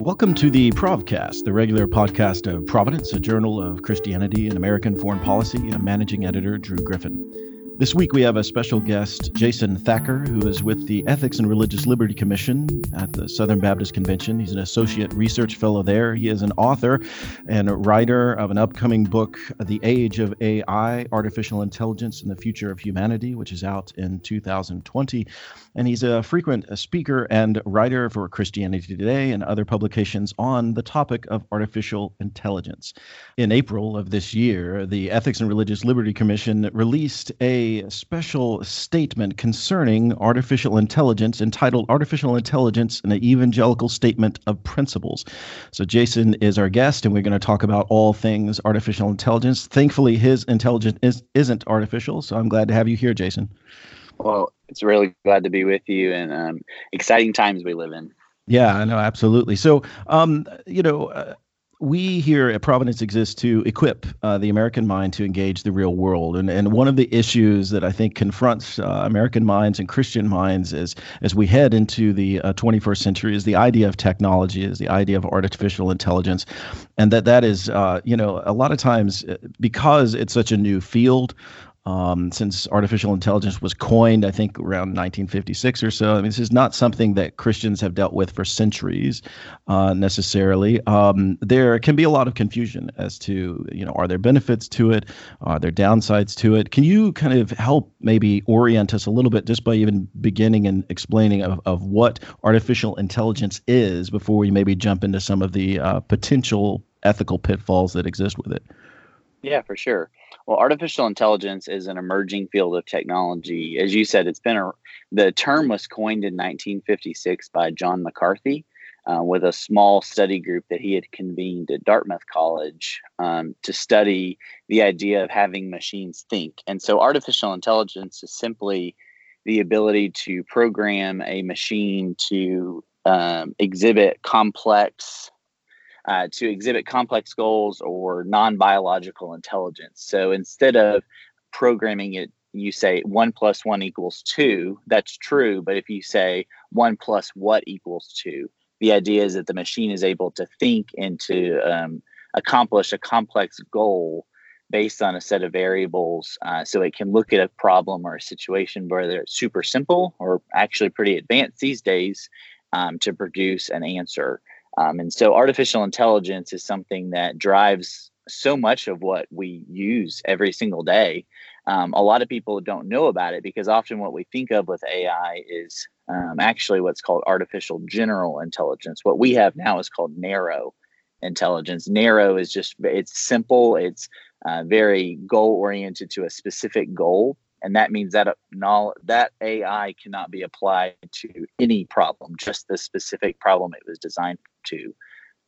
Welcome to the Provcast, the regular podcast of Providence, a journal of Christianity and American foreign policy. I'm managing editor Drew Griffin. This week we have a special guest, Jason Thacker, who is with the Ethics and Religious Liberty Commission at the Southern Baptist Convention. He's an associate research fellow there. He is an author and writer of an upcoming book, The Age of AI Artificial Intelligence and the Future of Humanity, which is out in 2020. And he's a frequent speaker and writer for Christianity Today and other publications on the topic of artificial intelligence. In April of this year, the Ethics and Religious Liberty Commission released a special statement concerning artificial intelligence entitled Artificial Intelligence and an Evangelical Statement of Principles. So, Jason is our guest, and we're going to talk about all things artificial intelligence. Thankfully, his intelligence is, isn't artificial, so I'm glad to have you here, Jason. Well, it's really glad to be with you and um, exciting times we live in. Yeah, I know, absolutely. So, um, you know, uh, we here at Providence exist to equip uh, the American mind to engage the real world. And, and one of the issues that I think confronts uh, American minds and Christian minds as, as we head into the uh, 21st century is the idea of technology, is the idea of artificial intelligence. And that that is, uh, you know, a lot of times uh, because it's such a new field, um, since artificial intelligence was coined, I think around 1956 or so. I mean, this is not something that Christians have dealt with for centuries uh, necessarily. Um, there can be a lot of confusion as to, you know, are there benefits to it? Are there downsides to it? Can you kind of help maybe orient us a little bit just by even beginning and explaining of, of what artificial intelligence is before we maybe jump into some of the uh, potential ethical pitfalls that exist with it? Yeah, for sure. Well, artificial intelligence is an emerging field of technology. As you said, it's been a the term was coined in 1956 by John McCarthy uh, with a small study group that he had convened at Dartmouth College um, to study the idea of having machines think. And so, artificial intelligence is simply the ability to program a machine to um, exhibit complex uh, to exhibit complex goals or non biological intelligence. So instead of programming it, you say one plus one equals two, that's true. But if you say one plus what equals two, the idea is that the machine is able to think and to um, accomplish a complex goal based on a set of variables. Uh, so it can look at a problem or a situation whether it's super simple or actually pretty advanced these days um, to produce an answer. Um, and so artificial intelligence is something that drives so much of what we use every single day. Um, a lot of people don't know about it because often what we think of with AI is um, actually what's called artificial general intelligence. What we have now is called narrow intelligence. Narrow is just, it's simple, it's uh, very goal oriented to a specific goal and that means that uh, that AI cannot be applied to any problem, just the specific problem it was designed to.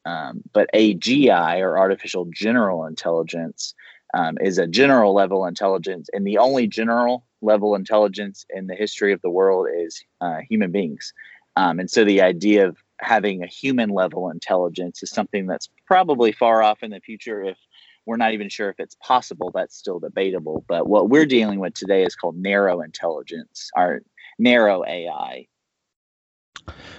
Um, but AGI or artificial general intelligence um, is a general level intelligence, and the only general level intelligence in the history of the world is uh, human beings. Um, and so the idea of having a human level intelligence is something that's probably far off in the future if we're not even sure if it's possible. That's still debatable. But what we're dealing with today is called narrow intelligence, or narrow AI.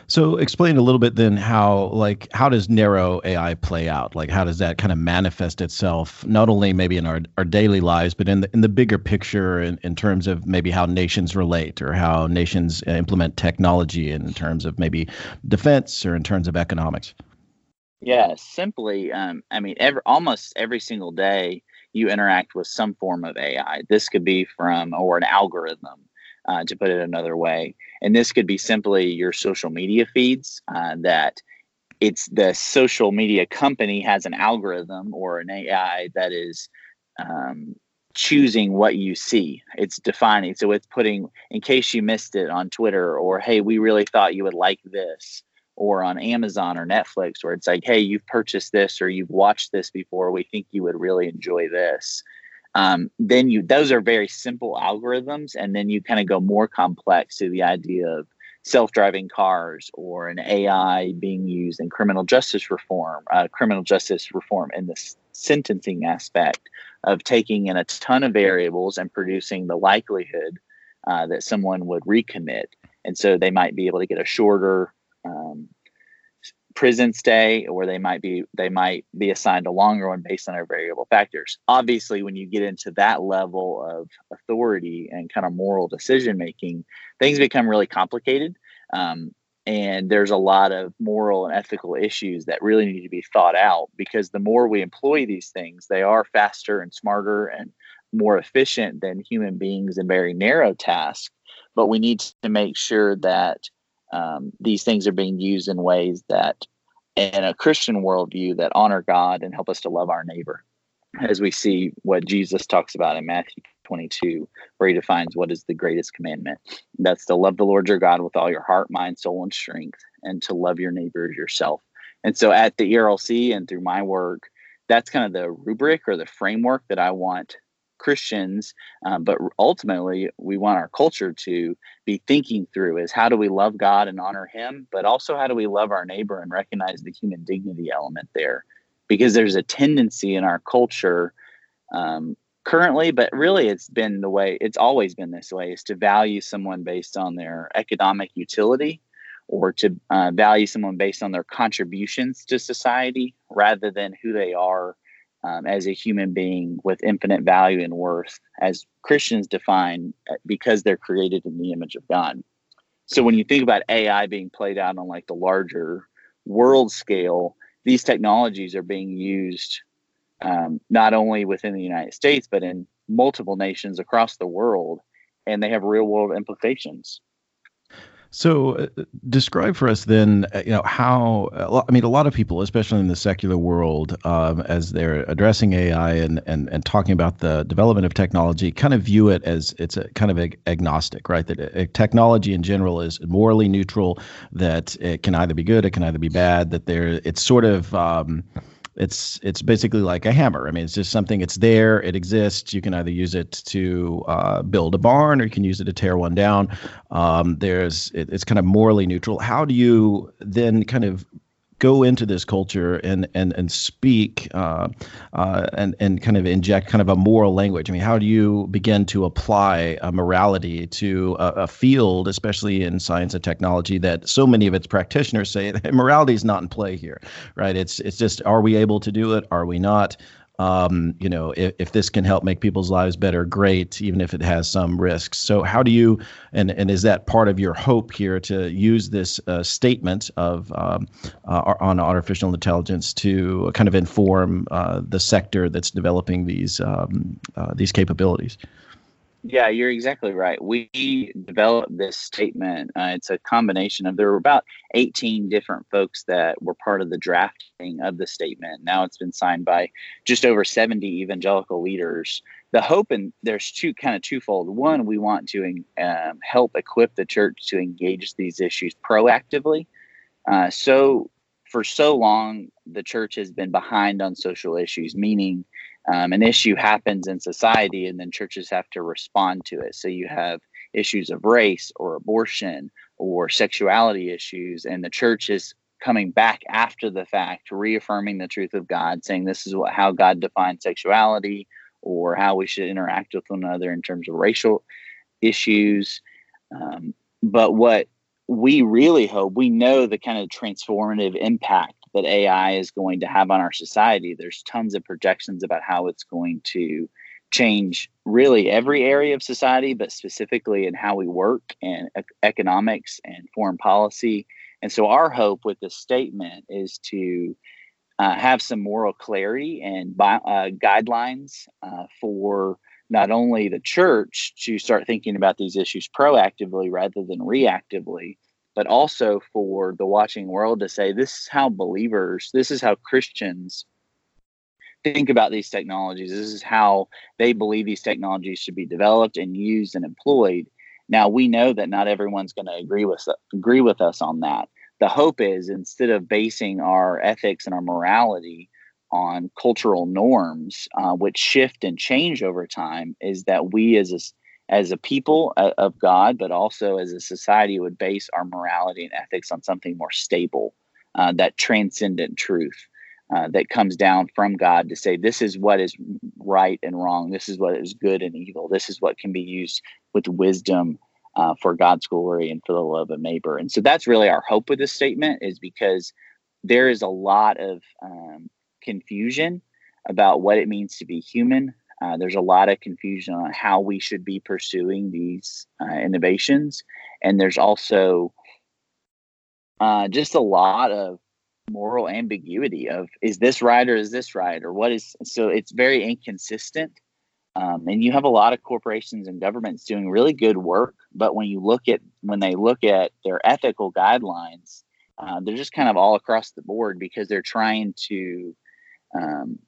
So explain a little bit then how like how does narrow AI play out? Like how does that kind of manifest itself not only maybe in our, our daily lives but in the in the bigger picture in, in terms of maybe how nations relate or how nations implement technology in terms of maybe defense or in terms of economics? Yeah, simply, um, I mean, every, almost every single day you interact with some form of AI. This could be from, or an algorithm, uh, to put it another way. And this could be simply your social media feeds uh, that it's the social media company has an algorithm or an AI that is um, choosing what you see. It's defining. So it's putting, in case you missed it on Twitter, or hey, we really thought you would like this or on Amazon or Netflix, where it's like, hey, you've purchased this or you've watched this before. We think you would really enjoy this. Um, then you those are very simple algorithms, and then you kind of go more complex to the idea of self-driving cars or an AI being used in criminal justice reform, uh, criminal justice reform in the sentencing aspect of taking in a ton of variables and producing the likelihood uh, that someone would recommit. And so they might be able to get a shorter um, prison stay or they might be they might be assigned a longer one based on our variable factors. Obviously when you get into that level of authority and kind of moral decision making things become really complicated. Um, and there's a lot of moral and ethical issues that really need to be thought out because the more we employ these things they are faster and smarter and more efficient than human beings in very narrow tasks. But we need to make sure that um, these things are being used in ways that, in a Christian worldview, that honor God and help us to love our neighbor. As we see what Jesus talks about in Matthew 22, where he defines what is the greatest commandment. That's to love the Lord your God with all your heart, mind, soul, and strength, and to love your neighbor as yourself. And so at the ERLC and through my work, that's kind of the rubric or the framework that I want Christians, um, but ultimately we want our culture to be thinking through is how do we love God and honor Him, but also how do we love our neighbor and recognize the human dignity element there, because there's a tendency in our culture. Um, currently but really it's been the way it's always been this way is to value someone based on their economic utility or to uh, value someone based on their contributions to society rather than who they are um, as a human being with infinite value and worth, as Christians define, uh, because they're created in the image of God. So when you think about AI being played out on like the larger world scale, these technologies are being used um, not only within the United States, but in multiple nations across the world, and they have real world implications. So, uh, describe for us then, uh, you know, how, I mean, a lot of people, especially in the secular world, um, as they're addressing AI and, and, and talking about the development of technology, kind of view it as it's a kind of ag- agnostic, right? That uh, technology in general is morally neutral, that it can either be good, it can either be bad, that there, it's sort of, um, it's it's basically like a hammer. I mean, it's just something. It's there. It exists. You can either use it to uh, build a barn, or you can use it to tear one down. Um, there's it, it's kind of morally neutral. How do you then kind of go into this culture and and and speak uh, uh, and and kind of inject kind of a moral language? I mean, how do you begin to apply a morality to a, a field, especially in science and technology, that so many of its practitioners say morality is not in play here, right? It's it's just are we able to do it? Are we not? Um, you know, if, if, this can help make people's lives better, great, even if it has some risks. So, how do you, and, and is that part of your hope here to use this uh, statement of um, uh, on artificial intelligence to kind of inform uh, the sector that's developing these um, uh, these capabilities? Yeah, you're exactly right. We developed this statement. Uh, it's a combination of there were about 18 different folks that were part of the drafting of the statement. Now it's been signed by just over 70 evangelical leaders. The hope and there's two kind of twofold. One, we want to um, help equip the church to engage these issues proactively. Uh, so for so long, the church has been behind on social issues, meaning um, an issue happens in society and then churches have to respond to it. So you have issues of race or abortion or sexuality issues, and the church is coming back after the fact, reaffirming the truth of God, saying this is what how God defines sexuality or how we should interact with one another in terms of racial issues. Um, but what we really hope, we know the kind of transformative impact that AI is going to have on our society. There's tons of projections about how it's going to change really every area of society, but specifically in how we work and economics and foreign policy. And so, our hope with this statement is to uh, have some moral clarity and uh, guidelines uh, for not only the church to start thinking about these issues proactively rather than reactively, but also for the watching world to say this is how believers, this is how Christians think about these technologies. This is how they believe these technologies should be developed and used and employed. Now we know that not everyone's going to agree with agree with us on that. The hope is instead of basing our ethics and our morality on cultural norms, uh, which shift and change over time, is that we as a as a people of God, but also as a society would base our morality and ethics on something more stable, uh, that transcendent truth uh, that comes down from God to say, this is what is right and wrong, this is what is good and evil, this is what can be used with wisdom uh, for God's glory and for the love of neighbor. And so that's really our hope with this statement, is because there is a lot of um, confusion about what it means to be human. Uh, there's a lot of confusion on how we should be pursuing these uh, innovations, and there's also uh, just a lot of moral ambiguity of is this right or is this right? Or what is so it's very inconsistent. Um, and you have a lot of corporations and governments doing really good work but when you look at when they look at their ethical guidelines uh, they're just kind of all across the board because they're trying to um,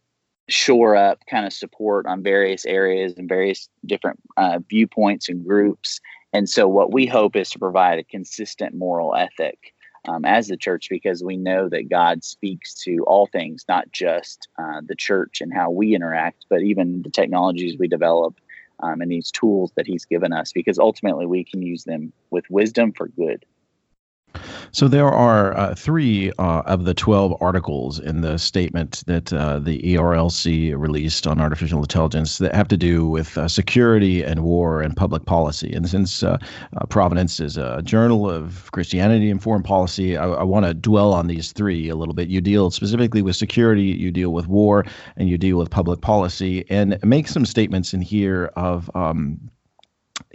shore up kind of support on various areas and various different uh, viewpoints and groups and so what we hope is to provide a consistent moral ethic um, as the church because we know that God speaks to all things, not just uh, the church and how we interact, but even the technologies we develop um, and these tools that He's given us, because ultimately we can use them with wisdom for good. So there are uh, three uh, of the 12 articles in the statement that uh, the ERLC released on artificial intelligence that have to do with uh, security and war and public policy. And since uh, uh, Providence is a journal of Christianity and foreign policy, I, I want to dwell on these three a little bit. You deal specifically with security, you deal with war, and you deal with public policy, and make some statements in here of um,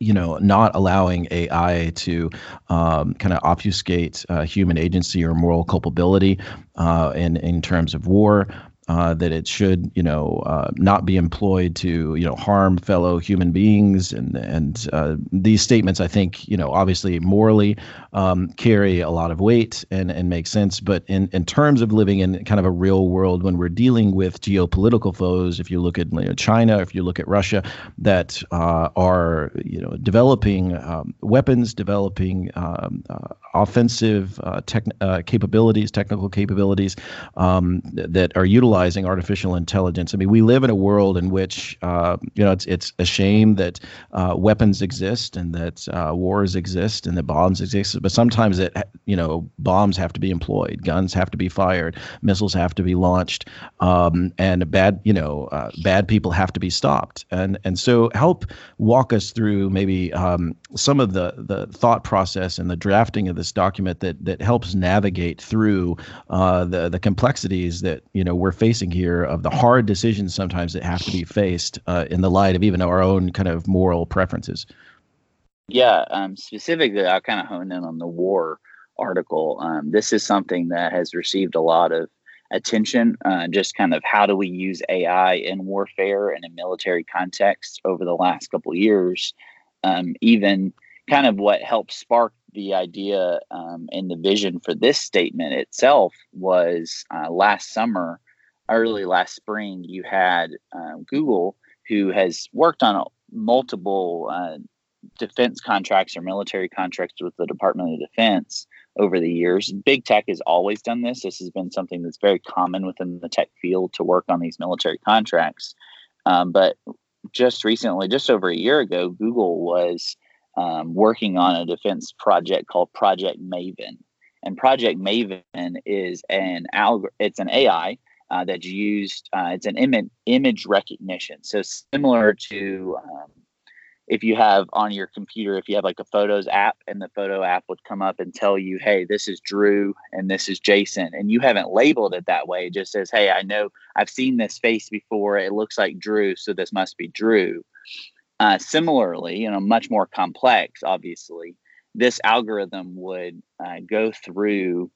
you know, not allowing AI to um, kind of obfuscate uh, human agency or moral culpability uh, in in terms of war uh, that it should, you know, uh, not be employed to, you know, harm fellow human beings. And and uh, these statements, I think, you know, obviously morally um, carry a lot of weight and and make sense. But in in terms of living in kind of a real world, when we're dealing with geopolitical foes, if you look at you know, China, if you look at Russia, that uh, are, you know, developing um, weapons, developing um, uh, offensive uh, tech, capabilities, technical capabilities um, that are utilized utilizing artificial intelligence. I mean, we live in a world in which uh, you know it's it's a shame that uh, weapons exist and that uh, wars exist and that bombs exist, but sometimes it you know bombs have to be employed, guns have to be fired, missiles have to be launched, um, and bad you know uh, bad people have to be stopped. And and so help walk us through maybe um, some of the the thought process and the drafting of this document that that helps navigate through uh, the the complexities that you know we're facing here of the hard decisions sometimes that have to be faced uh, in the light of even our own kind of moral preferences. Yeah, um, specifically, I'll kind of hone in on the war article. Um, this is something that has received a lot of attention, uh, just kind of how do we use AI in warfare and in military context over the last couple years. Um, even kind of what helped spark the idea um, and the vision for this statement itself was uh, last summer early last spring, you had um, Google, who has worked on multiple uh, defense contracts or military contracts with the Department of Defense over the years. Big tech has always done this. This has been something that's very common within the tech field to work on these military contracts. Um, but just recently, just over a year ago, Google was um, working on a defense project called Project Maven. And Project Maven is an algor- it's an AI uh, that's used. Uh, it's an Im- image recognition. So similar to um, if you have on your computer, if you have like a photos app and the photo app would come up and tell you, hey, this is Drew and this is Jason. And you haven't labeled it that way. It just says, hey, I know I've seen this face before. It looks like Drew. So this must be Drew. Uh, similarly, you know, much more complex, obviously, this algorithm would uh, go through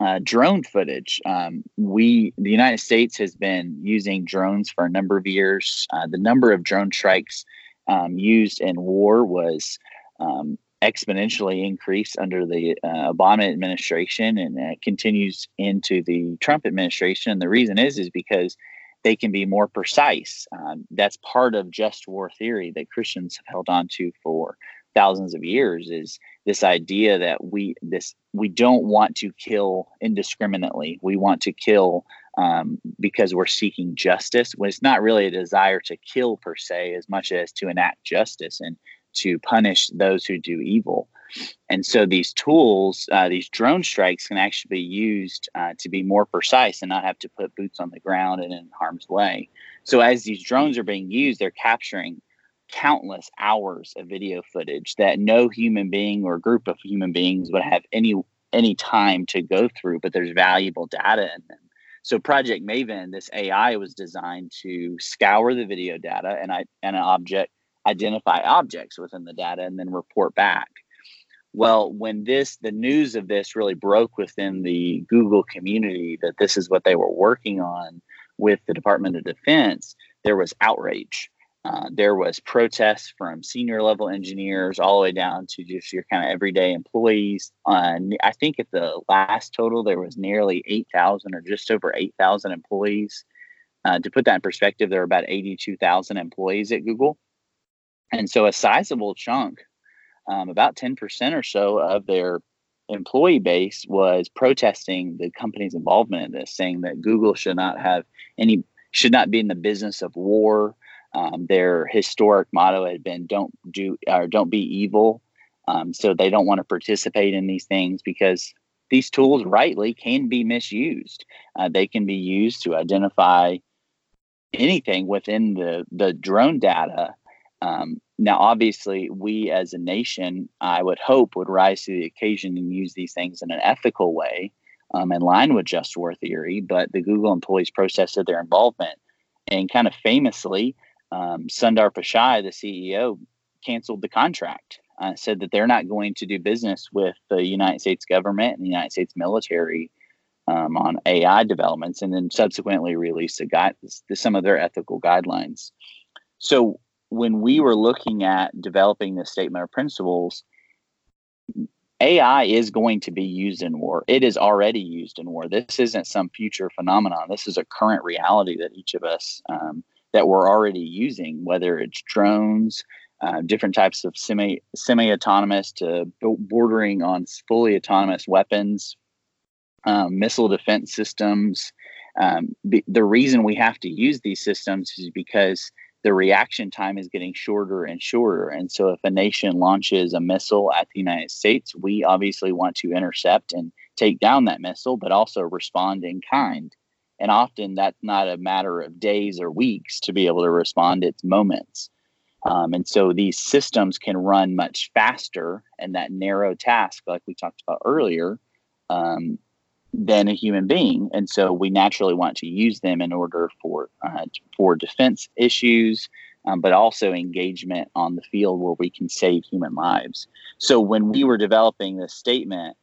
uh, drone footage. Um, we, the United States, has been using drones for a number of years. Uh, the number of drone strikes um, used in war was um, exponentially increased under the uh, Obama administration, and continues into the Trump administration. And the reason is is because they can be more precise. Um, that's part of just war theory that Christians have held on to for thousands of years is this idea that we this we don't want to kill indiscriminately we want to kill um, because we're seeking justice when it's not really a desire to kill per se as much as to enact justice and to punish those who do evil and so these tools uh, these drone strikes can actually be used uh, to be more precise and not have to put boots on the ground and in harm's way so as these drones are being used they're capturing countless hours of video footage that no human being or group of human beings would have any any time to go through, but there's valuable data in them. So Project Maven, this AI was designed to scour the video data and I and an object identify objects within the data and then report back. Well, when this the news of this really broke within the Google community that this is what they were working on with the Department of Defense, there was outrage. Uh, there was protests from senior level engineers all the way down to just your kind of everyday employees. Uh, I think at the last total, there was nearly 8,000 or just over 8,000 employees. Uh, to put that in perspective, there are about 82,000 employees at Google. And so a sizable chunk, um, about 10% or so of their employee base was protesting the company's involvement in this, saying that Google should not have any, should not be in the business of war um, their historic motto had been "Don't do or don't be evil." Um, so they don't want to participate in these things because these tools, rightly, can be misused. Uh, they can be used to identify anything within the the drone data. Um, now, obviously, we as a nation, I would hope, would rise to the occasion and use these things in an ethical way, um, in line with just war theory. But the Google employees protested their involvement, and kind of famously, um, Sundar Pichai, the CEO, canceled the contract. Uh, said that they're not going to do business with the United States government and the United States military um, on AI developments, and then subsequently released a guide, some of their ethical guidelines. So when we were looking at developing the statement of principles, AI is going to be used in war. It is already used in war. This isn't some future phenomenon. This is a current reality that each of us um, that we're already using, whether it's drones, uh, different types of semi semi autonomous to bordering on fully autonomous weapons, um, missile defense systems. Um, the reason we have to use these systems is because the reaction time is getting shorter and shorter. And so, if a nation launches a missile at the United States, we obviously want to intercept and take down that missile, but also respond in kind. And often that's not a matter of days or weeks to be able to respond, it's moments. Um, and so these systems can run much faster and that narrow task, like we talked about earlier, um, than a human being. And so we naturally want to use them in order for uh, for defense issues, um, but also engagement on the field where we can save human lives. So when we were developing this statement,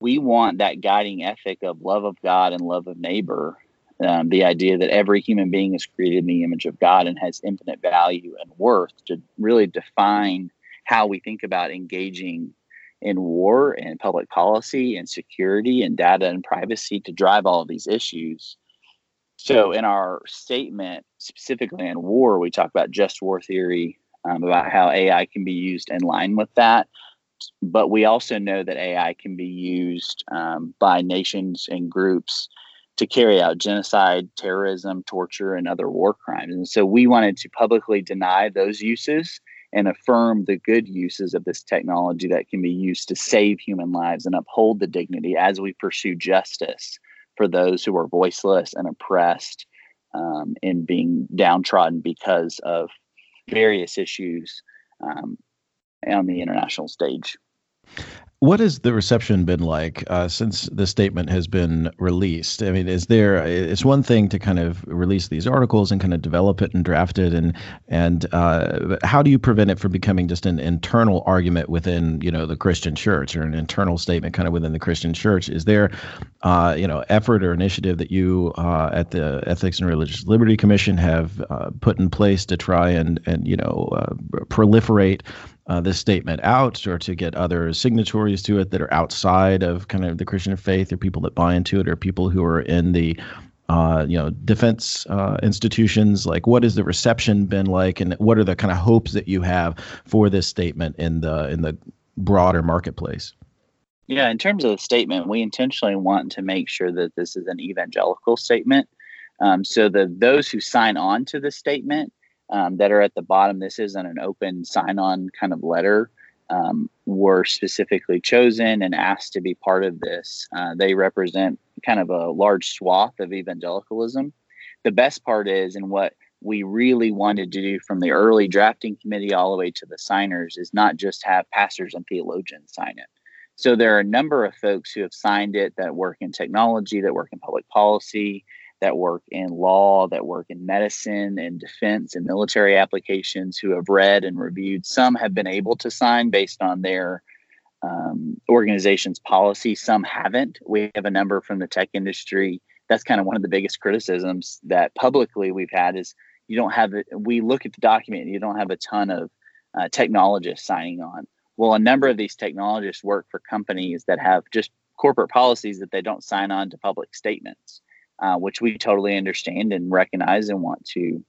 we want that guiding ethic of love of God and love of neighbor. Um, the idea that every human being is created in the image of God and has infinite value and worth to really define how we think about engaging in war and public policy and security and data and privacy to drive all of these issues. So, in our statement, specifically in war, we talk about just war theory, um, about how AI can be used in line with that but we also know that AI can be used um, by nations and groups to carry out genocide, terrorism, torture, and other war crimes. And so we wanted to publicly deny those uses and affirm the good uses of this technology that can be used to save human lives and uphold the dignity as we pursue justice for those who are voiceless and oppressed um, and being downtrodden because of various issues um, on the international stage. What has the reception been like uh, since the statement has been released? I mean, is there? It's one thing to kind of release these articles and kind of develop it and draft it, and and uh, how do you prevent it from becoming just an internal argument within you know the Christian church or an internal statement kind of within the Christian church? Is there, uh, you know, effort or initiative that you uh, at the Ethics and Religious Liberty Commission have uh, put in place to try and and you know uh, proliferate uh, this statement out or to get other signatories to it that are outside of kind of the Christian faith or people that buy into it or people who are in the uh, you know defense uh, institutions like what has the reception been like and what are the kind of hopes that you have for this statement in the in the broader marketplace? Yeah in terms of the statement we intentionally want to make sure that this is an evangelical statement. Um, so that those who sign on to the statement um, that are at the bottom. This isn't an open sign on kind of letter. Um, were specifically chosen and asked to be part of this. Uh, they represent kind of a large swath of evangelicalism. The best part is, and what we really wanted to do from the early drafting committee all the way to the signers, is not just have pastors and theologians sign it. So there are a number of folks who have signed it that work in technology, that work in public policy, that work in law, that work in medicine and defense and military applications who have read and reviewed. Some have been able to sign based on their um, organization's policy, some haven't. We have a number from the tech industry. That's kind of one of the biggest criticisms that publicly we've had is you don't have it. We look at the document, you don't have a ton of uh, technologists signing on. Well, a number of these technologists work for companies that have just corporate policies that they don't sign on to public statements, uh, which we totally understand and recognize and want to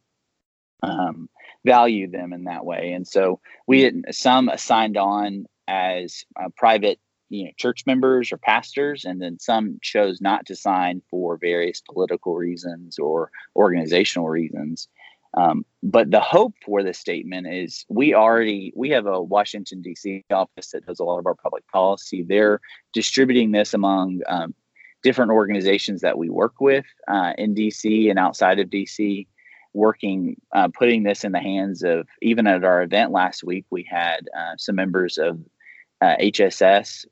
um, value them in that way. And so we didn't, some signed on as uh, private you know church members or pastors and then some chose not to sign for various political reasons or organizational reasons um, but the hope for this statement is we already we have a Washington D.C. office that does a lot of our public policy. They're distributing this among um, different organizations that we work with uh, in D.C. and outside of D.C. Working, uh, putting this in the hands of even at our event last week, we had uh, some members of HSS uh,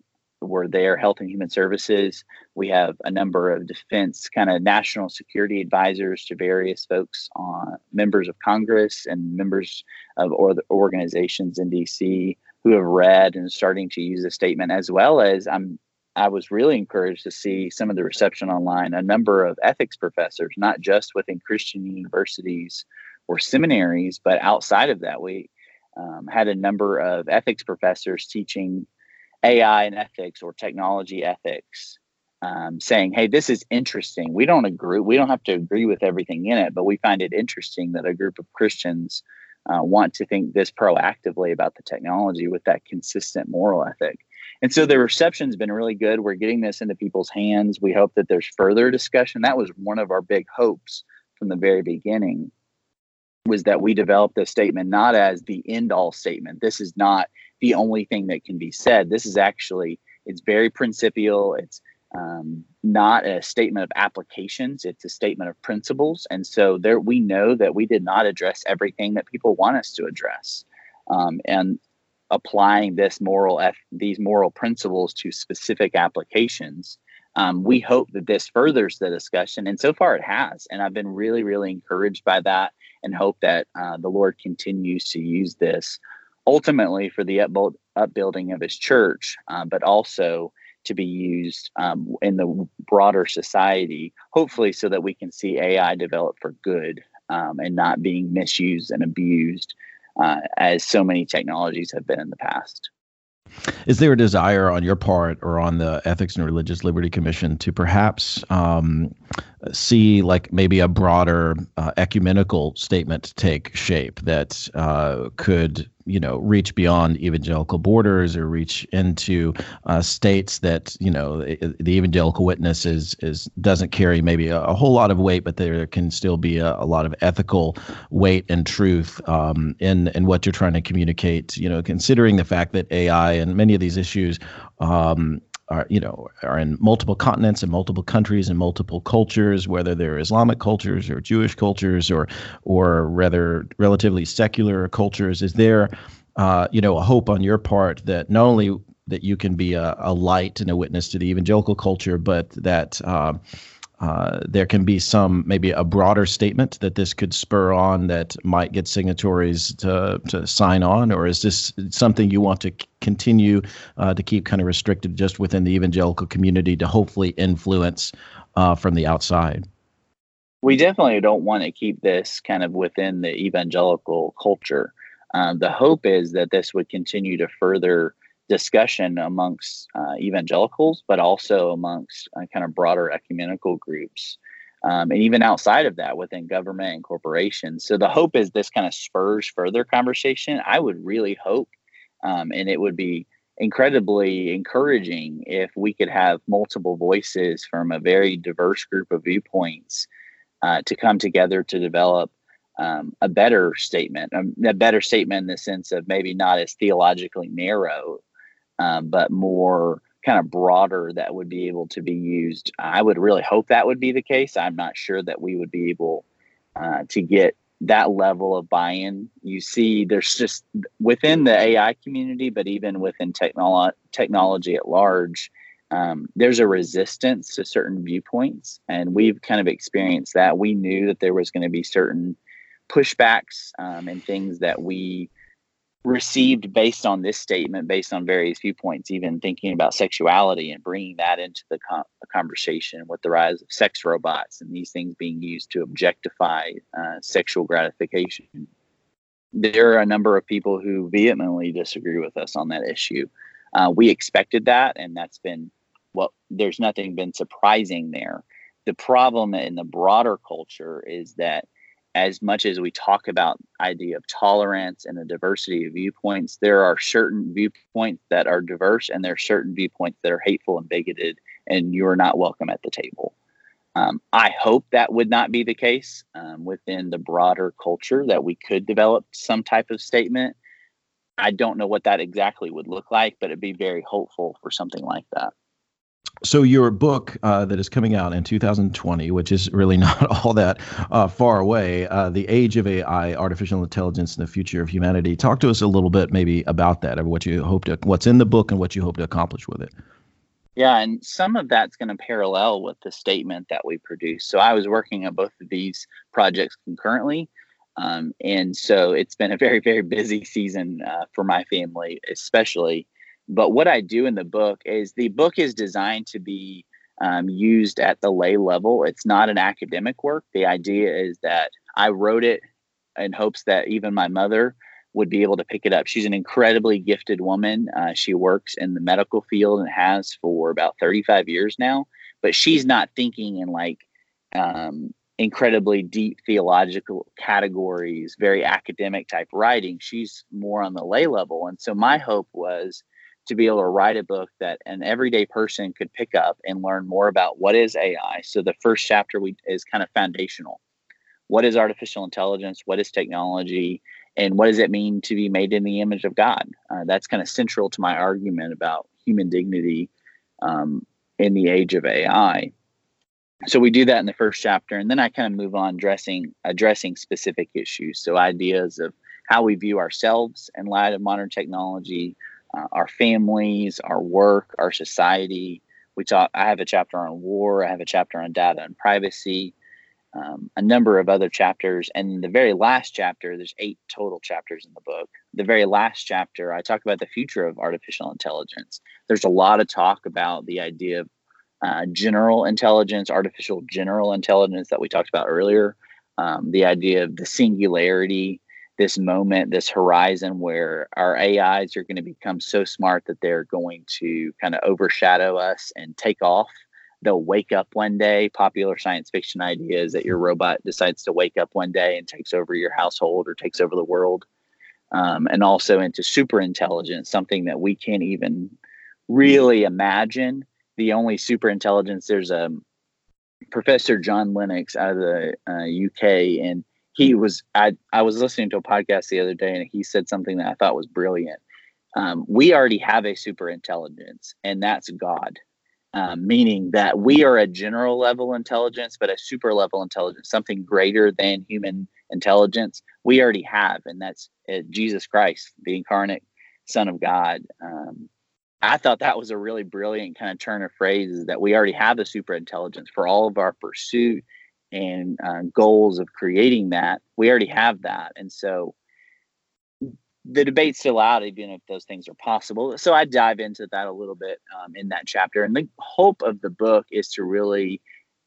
were there, Health and Human Services. We have a number of defense kind of national security advisors to various folks, on members of Congress and members of or organizations in DC who have read and starting to use the statement, as well as I'm. I was really encouraged to see some of the reception online. A number of ethics professors, not just within Christian universities or seminaries, but outside of that, we um, had a number of ethics professors teaching AI and ethics or technology ethics, um, saying, "Hey, this is interesting. We don't agree. We don't have to agree with everything in it, but we find it interesting that a group of Christians uh, want to think this proactively about the technology with that consistent moral ethic." And so the reception's been really good. We're getting this into people's hands. We hope that there's further discussion. That was one of our big hopes from the very beginning was that we developed this statement not as the end all statement. This is not the only thing that can be said. This is actually it's very principial. It's um, not a statement of applications. It's a statement of principles. And so there, we know that we did not address everything that people want us to address. Um, and applying this moral these moral principles to specific applications um, we hope that this furthers the discussion and so far it has and i've been really really encouraged by that and hope that uh, the lord continues to use this ultimately for the upbuild, upbuilding of his church, uh, but also to be used um, in the broader society, hopefully, so that we can see AI develop for good um, and not being misused and abused uh, as so many technologies have been in the past. Is there a desire on your part or on the Ethics and Religious Liberty Commission to perhaps um, see like maybe a broader uh, ecumenical statement take shape that uh, could you know reach beyond evangelical borders or reach into uh, states that you know the evangelical witness is is doesn't carry maybe a, a whole lot of weight but there can still be a, a lot of ethical weight and truth um, in in what you're trying to communicate. You know considering the fact that AI and many of these issues um, are you know are in multiple continents and multiple countries and multiple cultures, whether they're Islamic cultures or Jewish cultures or or rather relatively secular cultures. Is there uh, you know a hope on your part that not only that you can be a, a light and a witness to the evangelical culture, but that uh, uh, there can be some maybe a broader statement that this could spur on that might get signatories to, to sign on, or is this something you want to continue uh, to keep kind of restricted just within the evangelical community to hopefully influence uh, from the outside? We definitely don't want to keep this kind of within the evangelical culture. Um, the hope is that this would continue to further discussion amongst uh, evangelicals, but also amongst uh, kind of broader ecumenical groups. Um, and even outside of that within government and corporations. So the hope is this kind of spurs further conversation. I would really hope, um, and it would be incredibly encouraging if we could have multiple voices from a very diverse group of viewpoints uh, to come together to develop um, a better statement, um, a better statement in the sense of maybe not as theologically narrow, um, but more kind of broader that would be able to be used. I would really hope that would be the case. I'm not sure that we would be able uh, to get that level of buy-in. You see, there's just within the AI community, but even within technolo- technology at large, um, there's a resistance to certain viewpoints, and we've kind of experienced that. We knew that there was going to be certain pushbacks um, and things that we received based on this statement, based on various viewpoints, even thinking about sexuality and bringing that into the, com- the conversation with the rise of sex robots and these things being used to objectify uh, sexual gratification. There are a number of people who vehemently disagree with us on that issue. Uh, we expected that, and that's been well, there's nothing been surprising there. The problem in the broader culture is that as much as we talk about idea of tolerance and the diversity of viewpoints there are certain viewpoints that are diverse and there are certain viewpoints that are hateful and bigoted and you're not welcome at the table. Um, i hope that would not be the case um, within the broader culture that we could develop some type of statement. I don't know what that exactly would look like but it'd be very hopeful for something like that so your book uh, that is coming out in 2020, which is really not all that uh, far away, uh, "The Age of AI: Artificial Intelligence and the Future of Humanity." Talk to us a little bit, maybe about that, or what you hope to, what's in the book, and what you hope to accomplish with it. Yeah, and some of that's going to parallel with the statement that we produced. So I was working on both of these projects concurrently. Um, and so it's been a very, very busy season uh, for my family, especially but what I do in the book is the book is designed to be um, used at the lay level. It's not an academic work. The idea is that I wrote it in hopes that even my mother would be able to pick it up. She's an incredibly gifted woman. Uh, she works in the medical field and has for about 35 years now, but she's not thinking in like um, incredibly deep theological categories, very academic type writing. She's more on the lay level. And so my hope was to be able to write a book that an everyday person could pick up and learn more about what is AI. So the first chapter we is kind of foundational. What is artificial intelligence? What is technology? And what does it mean to be made in the image of God? Uh, that's kind of central to my argument about human dignity um, in the age of AI. So we do that in the first chapter, and then I kind of move on addressing addressing specific issues. So ideas of how we view ourselves in light of modern technology, uh, our families, our work, our society. We talk. I have a chapter on war. I have a chapter on data and privacy. Um, a number of other chapters, and the very last chapter. There's eight total chapters in the book. The very last chapter, I talk about the future of artificial intelligence. There's a lot of talk about the idea of uh, general intelligence, artificial general intelligence that we talked about earlier. Um, the idea of the singularity this moment, this horizon where our AIs are going to become so smart that they're going to kind of overshadow us and take off. They'll wake up one day. Popular science fiction idea is that your robot decides to wake up one day and takes over your household or takes over the world. Um, and also into super intelligence, something that we can't even really imagine. The only super intelligence, there's a Professor John Lennox out of the uh, UK, and he was I I was listening to a podcast the other day and he said something that I thought was brilliant. Um, we already have a super intelligence, and that's God. Um, meaning that we are a general level intelligence, but a super level intelligence, something greater than human intelligence, we already have, and that's uh, Jesus Christ, the incarnate Son of God. Um, I thought that was a really brilliant kind of turn of phrase is that we already have a super intelligence for all of our pursuit and uh, goals of creating that, we already have that. And so the debate's still out, even if those things are possible. So I dive into that a little bit um, in that chapter. And the hope of the book is to really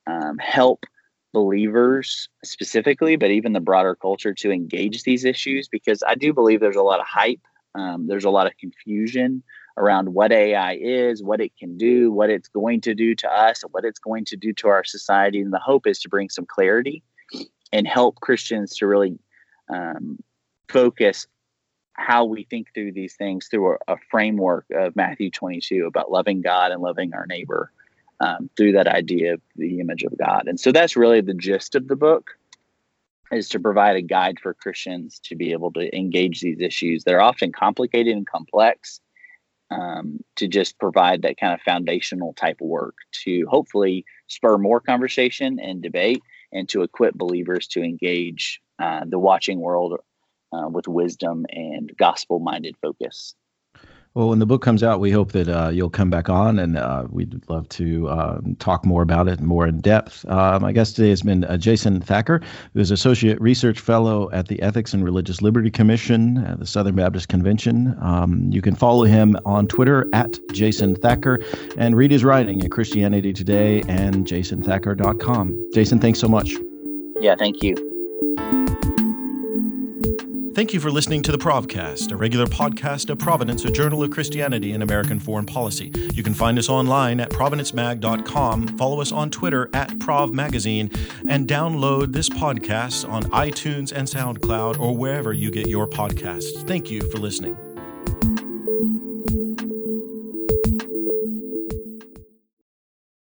um, help believers specifically, but even the broader culture to engage these issues because I do believe there's a lot of hype, um, there's a lot of confusion around what AI is, what it can do, what it's going to do to us, what it's going to do to our society. And the hope is to bring some clarity and help Christians to really um, focus how we think through these things through a, a, framework of Matthew 22 about loving God and loving our neighbor um, through that idea of the image of God. And so that's really the gist of the book is to provide a guide for Christians to be able to engage these issues. They're often complicated and complex um, to just provide that kind of foundational type of work to hopefully spur more conversation and debate and to equip believers to engage uh, the watching world uh, with wisdom and gospel minded focus. Well, when the book comes out, we hope that uh, you'll come back on, and uh, we'd love to uh, talk more about it, more in depth. Uh, my guest today has been uh, Jason Thacker, who is Associate Research Fellow at the Ethics and Religious Liberty Commission at the Southern Baptist Convention. Um, you can follow him on Twitter at Jason Thacker and read his writing at Christianity Today and jasonthacker.com. Jason, thanks so much. Yeah, thank you. Thank you for listening to the Provcast, a regular podcast of Providence, a journal of Christianity and American foreign policy. You can find us online at providencemag.com, follow us on Twitter at ProvMagazine, and download this podcast on iTunes and SoundCloud or wherever you get your podcasts. Thank you for listening.